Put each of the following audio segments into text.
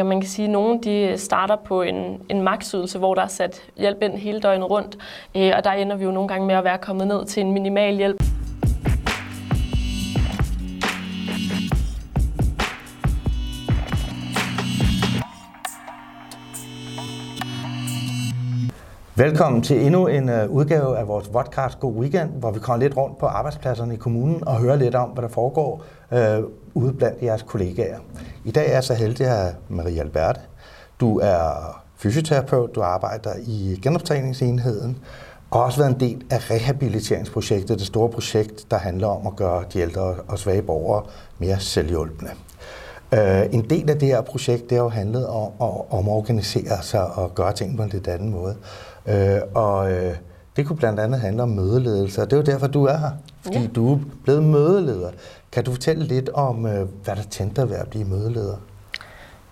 Og man kan sige, at nogle de starter på en, en maksydelse, hvor der er sat hjælp ind hele døgnet rundt, øh, og der ender vi jo nogle gange med at være kommet ned til en minimal hjælp. Velkommen til endnu en øh, udgave af vores podcast God Weekend, hvor vi kommer lidt rundt på arbejdspladserne i kommunen og hører lidt om, hvad der foregår øh, ude blandt jeres kollegaer. I dag er jeg så heldig at have Marie Alberte. Du er fysioterapeut, du arbejder i genoptræningsenheden, og har også været en del af rehabiliteringsprojektet, det store projekt, der handler om at gøre de ældre og svage borgere mere selvhjulpende. Uh, øh, en del af det her projekt, det har jo handlet om at omorganisere sig og gøre ting på en lidt anden måde. Øh, og øh, det kunne blandt andet handle om mødeledelse, og det er jo derfor, du er her. Fordi ja. du er blevet mødeleder. Kan du fortælle lidt om, øh, hvad der tændte dig ved at blive mødeleder?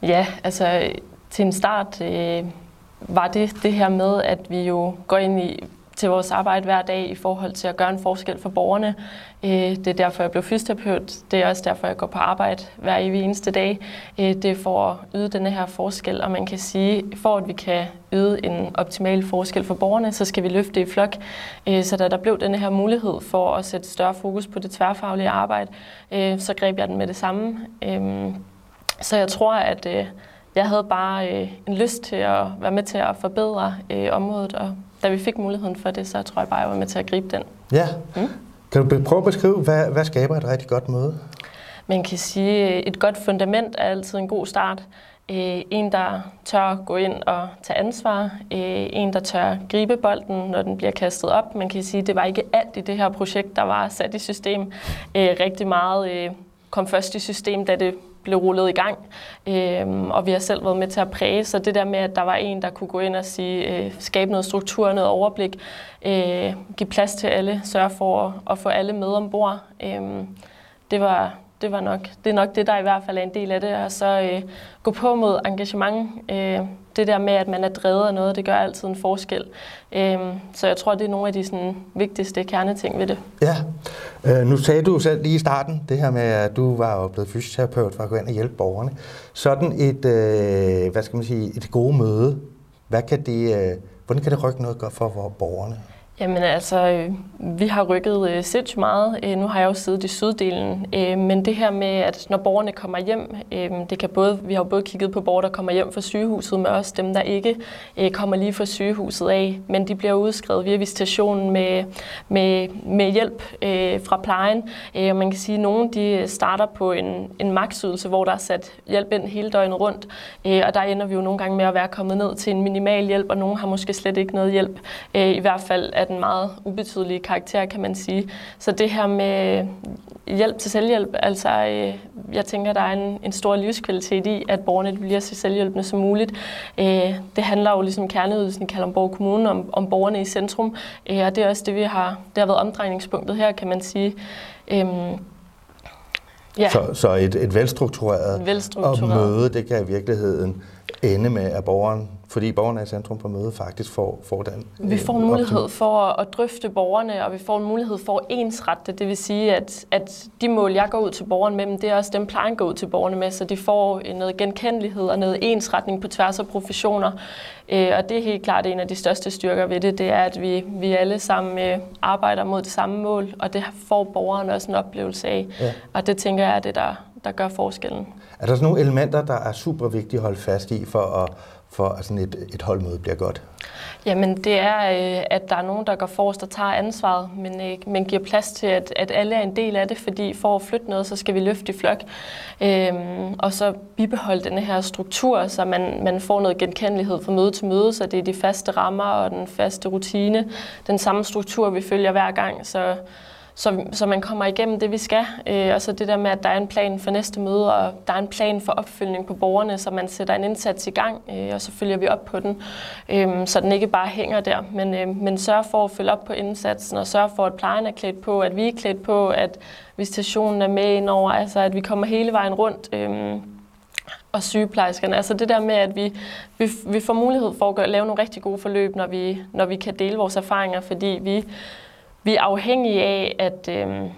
Ja, altså til en start øh, var det det her med, at vi jo går ind i til vores arbejde hver dag i forhold til at gøre en forskel for borgerne. Øh, det er derfor, jeg blev fysioterapeut. Det er også derfor, jeg går på arbejde hver evig eneste dag. Øh, det er for at yde denne her forskel, og man kan sige, for at vi kan yde en optimal forskel for borgerne, så skal vi løfte i flok. Øh, så da der blev denne her mulighed for at sætte større fokus på det tværfaglige arbejde, så greb jeg den med det samme. Så jeg tror, at jeg havde bare en lyst til at være med til at forbedre området og da vi fik muligheden for det, så tror jeg bare, jeg var med til at gribe den. Ja. Mm. Kan du prøve at beskrive, hvad, hvad skaber et rigtig godt møde? Man kan sige, at et godt fundament er altid en god start. Øh, en, der tør gå ind og tage ansvar. Øh, en, der tør gribe bolden, når den bliver kastet op. Man kan sige, at det var ikke alt i det her projekt, der var sat i system. Øh, rigtig meget kom først i system, da det blev rullet i gang. Øhm, og vi har selv været med til at præge, så det der med, at der var en, der kunne gå ind og sige, øh, skabe noget struktur, noget overblik, øh, give plads til alle, sørge for at, at få alle med ombord, øh, det var, det var nok, det er nok det, der i hvert fald er en del af det, og så øh, gå på mod engagement. Øh, det der med, at man er drevet af noget, det gør altid en forskel. Øhm, så jeg tror, det er nogle af de sådan, vigtigste kerneting ved det. Ja, øh, nu sagde du selv lige i starten, det her med, at du var jo blevet fysioterapeut for at gå ind og hjælpe borgerne. Sådan et, øh, hvad skal man sige, et gode møde, hvad kan det, øh, hvordan kan det rykke noget godt for borgerne? Jamen altså, øh, vi har rykket øh, sindssygt meget. Øh, nu har jeg jo siddet i syddelen, men det her med, at når borgerne kommer hjem, det kan både, vi har jo både kigget på borgere, der kommer hjem fra sygehuset, men også dem, der ikke kommer lige fra sygehuset af, men de bliver udskrevet via visitationen med, med, med hjælp fra plejen. Og man kan sige, at nogle de starter på en, en maksydelse, hvor der er sat hjælp ind hele døgnet rundt, og der ender vi jo nogle gange med at være kommet ned til en minimal hjælp, og nogle har måske slet ikke noget hjælp, i hvert fald af den meget ubetydelige karakter, kan man sige. Så det her med hjælp til selvhjælp, altså øh, jeg tænker, der er en, en stor livskvalitet i, at borgerne bliver så selvhjælpende som muligt. Øh, det handler jo ligesom kerneydelsen i Kalundborg Kommune om, om borgerne i centrum, øh, og det er også det, vi har, det har været omdrejningspunktet her, kan man sige. Øhm, Ja. Så, så et, et velstruktureret, velstruktureret møde, det kan i virkeligheden ende med, at borgeren fordi borgerne er i centrum på mødet faktisk får, får den. Vi får en øh, mulighed for at drøfte borgerne, og vi får en mulighed for at ensrette det. vil sige, at, at de mål, jeg går ud til borgerne med, det er også dem, plejen går ud til borgerne med, så de får noget genkendelighed og noget ensretning på tværs af professioner. Øh, og det er helt klart en af de største styrker ved det, det er, at vi, vi alle sammen øh, arbejder mod det samme mål, og det får borgerne også en oplevelse af. Ja. Og det tænker jeg er det, der, der gør forskellen. Er der sådan nogle elementer, der er super vigtige at holde fast i for at for at sådan et, et holdmøde bliver godt? Jamen det er, øh, at der er nogen, der går forrest og tager ansvaret, men, øh, men giver plads til, at, at alle er en del af det, fordi for at flytte noget, så skal vi løfte i flok. Øhm, og så bibeholde den her struktur, så man, man får noget genkendelighed fra møde til møde, så det er de faste rammer og den faste rutine, den samme struktur, vi følger hver gang, så så, så man kommer igennem det, vi skal. Øh, og så det der med, at der er en plan for næste møde, og der er en plan for opfølgning på borgerne, så man sætter en indsats i gang, øh, og så følger vi op på den, øh, så den ikke bare hænger der, men, øh, men sørg for at følge op på indsatsen, og sørg for, at plejen er klædt på, at vi er klædt på, at visitationen er med indover, altså at vi kommer hele vejen rundt. Øh, og sygeplejerskerne. Altså det der med, at vi, vi, vi får mulighed for at gøre, lave nogle rigtig gode forløb, når vi, når vi kan dele vores erfaringer, fordi vi vi er afhængige af, at, øh,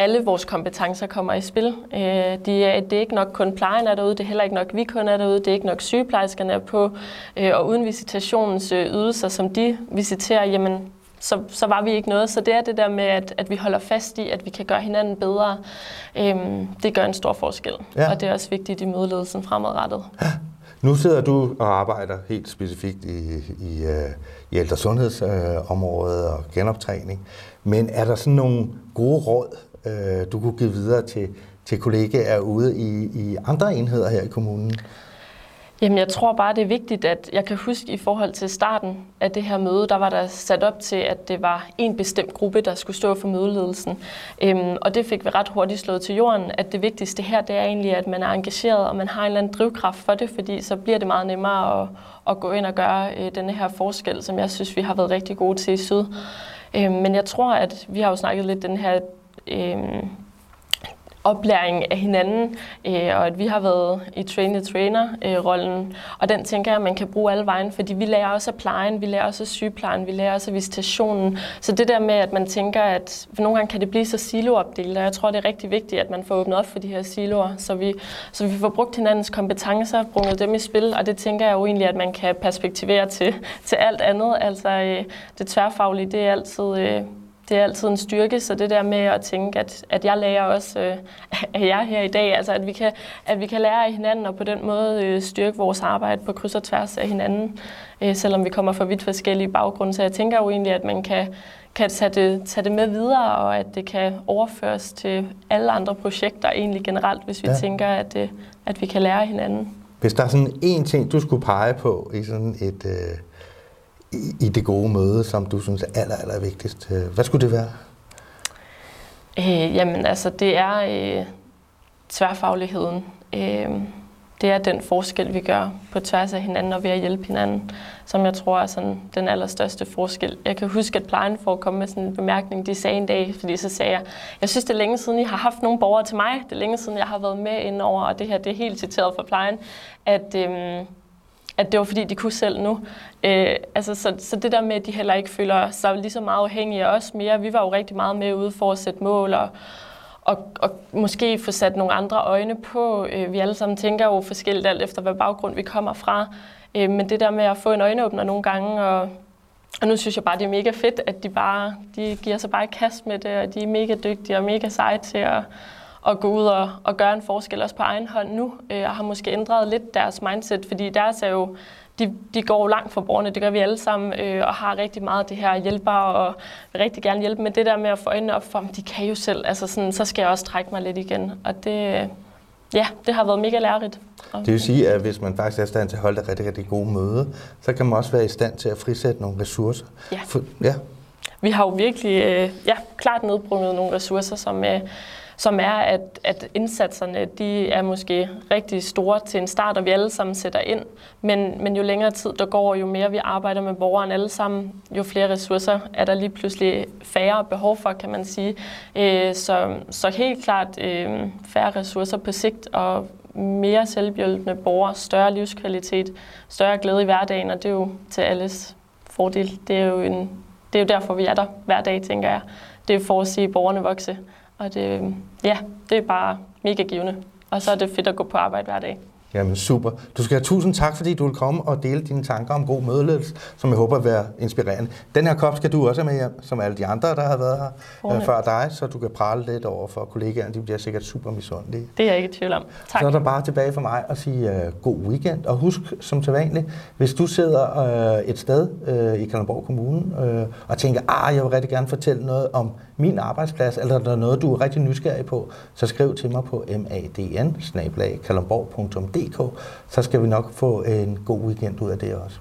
alle vores kompetencer kommer i spil. Øh, det, er, det er ikke nok kun plejen er derude, det er heller ikke nok vi kun er derude, det er ikke nok sygeplejerskerne er på, øh, og uden visitationens øh, ydelser, som de visiterer, jamen så, så var vi ikke noget. Så det er det der med, at, at vi holder fast i, at vi kan gøre hinanden bedre. Øhm, det gør en stor forskel, ja. og det er også vigtigt i mødeledelsen fremadrettet. Ja. Nu sidder du og arbejder helt specifikt i, i, øh, i ældre sundhedsområdet øh, og genoptræning. Men er der sådan nogle gode råd, øh, du kunne give videre til, til kollegaer ude i, i andre enheder her i kommunen? Jamen, jeg tror bare, det er vigtigt, at jeg kan huske i forhold til starten af det her møde, der var der sat op til, at det var en bestemt gruppe, der skulle stå for mødeledelsen. Øhm, og det fik vi ret hurtigt slået til jorden, at det vigtigste her, det er egentlig, at man er engageret, og man har en eller anden drivkraft for det, fordi så bliver det meget nemmere at, at gå ind og gøre øh, denne her forskel, som jeg synes, vi har været rigtig gode til i Syd. Øhm, men jeg tror, at vi har jo snakket lidt den her... Øhm, oplæring af hinanden, øh, og at vi har været i trainer-trainer-rollen. Og den tænker jeg, at man kan bruge alle vejen, fordi vi lærer også af plejen, vi lærer også af sygeplejen, vi lærer også af visitationen. Så det der med, at man tænker, at for nogle gange kan det blive så siloopdelt, og jeg tror, det er rigtig vigtigt, at man får åbnet op for de her siloer, så vi, så vi får brugt hinandens kompetencer, brugt dem i spil, og det tænker jeg jo egentlig, at man kan perspektivere til, til alt andet. Altså øh, det tværfaglige, det er altid... Øh, det er altid en styrke, så det der med at tænke, at, at jeg lærer også øh, af jer her i dag, altså at vi, kan, at vi kan lære af hinanden og på den måde øh, styrke vores arbejde på kryds og tværs af hinanden, øh, selvom vi kommer fra vidt forskellige baggrunde. Så jeg tænker jo egentlig, at man kan, kan tage det, tage det med videre, og at det kan overføres til alle andre projekter egentlig generelt, hvis vi ja. tænker, at, øh, at vi kan lære af hinanden. Hvis der er sådan en ting, du skulle pege på i sådan et... Øh i, i det gode møde, som du synes er aller, aller vigtigst? Øh, hvad skulle det være? Øh, jamen altså, det er øh, tværfagligheden. Øh, det er den forskel, vi gør på tværs af hinanden og ved at hjælpe hinanden, som jeg tror er sådan den allerstørste forskel. Jeg kan huske, at plejen for at komme med sådan en bemærkning, de sagde en dag, fordi så sagde jeg, jeg synes, det er længe siden, I har haft nogle borgere til mig. Det er længe siden, jeg har været med indover, og det her det er helt citeret fra plejen, at... Øh, at det var fordi, de kunne selv nu. Øh, altså, så, så det der med, at de heller ikke føler sig lige så meget afhængige af os mere. Vi var jo rigtig meget med ude for at sætte mål og, og, og måske få sat nogle andre øjne på. Øh, vi alle sammen tænker jo forskelligt alt efter, hvad baggrund vi kommer fra. Øh, men det der med at få en øjenåbner nogle gange, og, og nu synes jeg bare, det er mega fedt, at de bare de giver sig bare et kast med det, og de er mega dygtige og mega seje til at at gå ud og, og gøre en forskel også på egen hånd nu, øh, og har måske ændret lidt deres mindset, fordi deres er jo, de, de går langt for borgerne, det gør vi alle sammen, øh, og har rigtig meget det her hjælper, og vil rigtig gerne hjælpe med det der med at få øjnene op for dem, de kan jo selv, altså sådan, så skal jeg også trække mig lidt igen, og det, ja, det har været mega lærerigt. Det vil sige, at hvis man faktisk er i stand til at holde et rigtig, rigtig gode møde, så kan man også være i stand til at frisætte nogle ressourcer. Ja. For, ja. Vi har jo virkelig øh, ja, klart nedbrunget nogle ressourcer, som, øh, som er, at, at indsatserne de er måske rigtig store til en start, og vi alle sammen sætter ind. Men, men jo længere tid der går, jo mere vi arbejder med borgeren alle sammen, jo flere ressourcer er der lige pludselig færre behov for, kan man sige. Øh, så, så helt klart øh, færre ressourcer på sigt, og mere selvhjælpende borgere, større livskvalitet, større glæde i hverdagen, og det er jo til alles fordel. Det er jo, en, det er jo derfor, vi er der hver dag, tænker jeg. Det er for at se borgerne vokse. Og det, ja, det er bare mega givende. Og så er det fedt at gå på arbejde hver dag. Jamen super. Du skal have tusind tak, fordi du vil komme og dele dine tanker om god mødeledelse, som jeg håber vil være inspirerende. Den her kop skal du også have med hjem, som alle de andre, der har været her øh, før dig, så du kan prale lidt over for kollegaerne. De bliver sikkert super misundelige. Det er jeg ikke i tvivl om. Tak. Så er der bare tilbage for mig at sige uh, god weekend. Og husk, som til vanligt, hvis du sidder uh, et sted uh, i Kalundborg Kommune uh, og tænker, ah, jeg vil rigtig gerne fortælle noget om min arbejdsplads, eller der er noget, du er rigtig nysgerrig på, så skriv til mig på madn så skal vi nok få en god weekend ud af det også.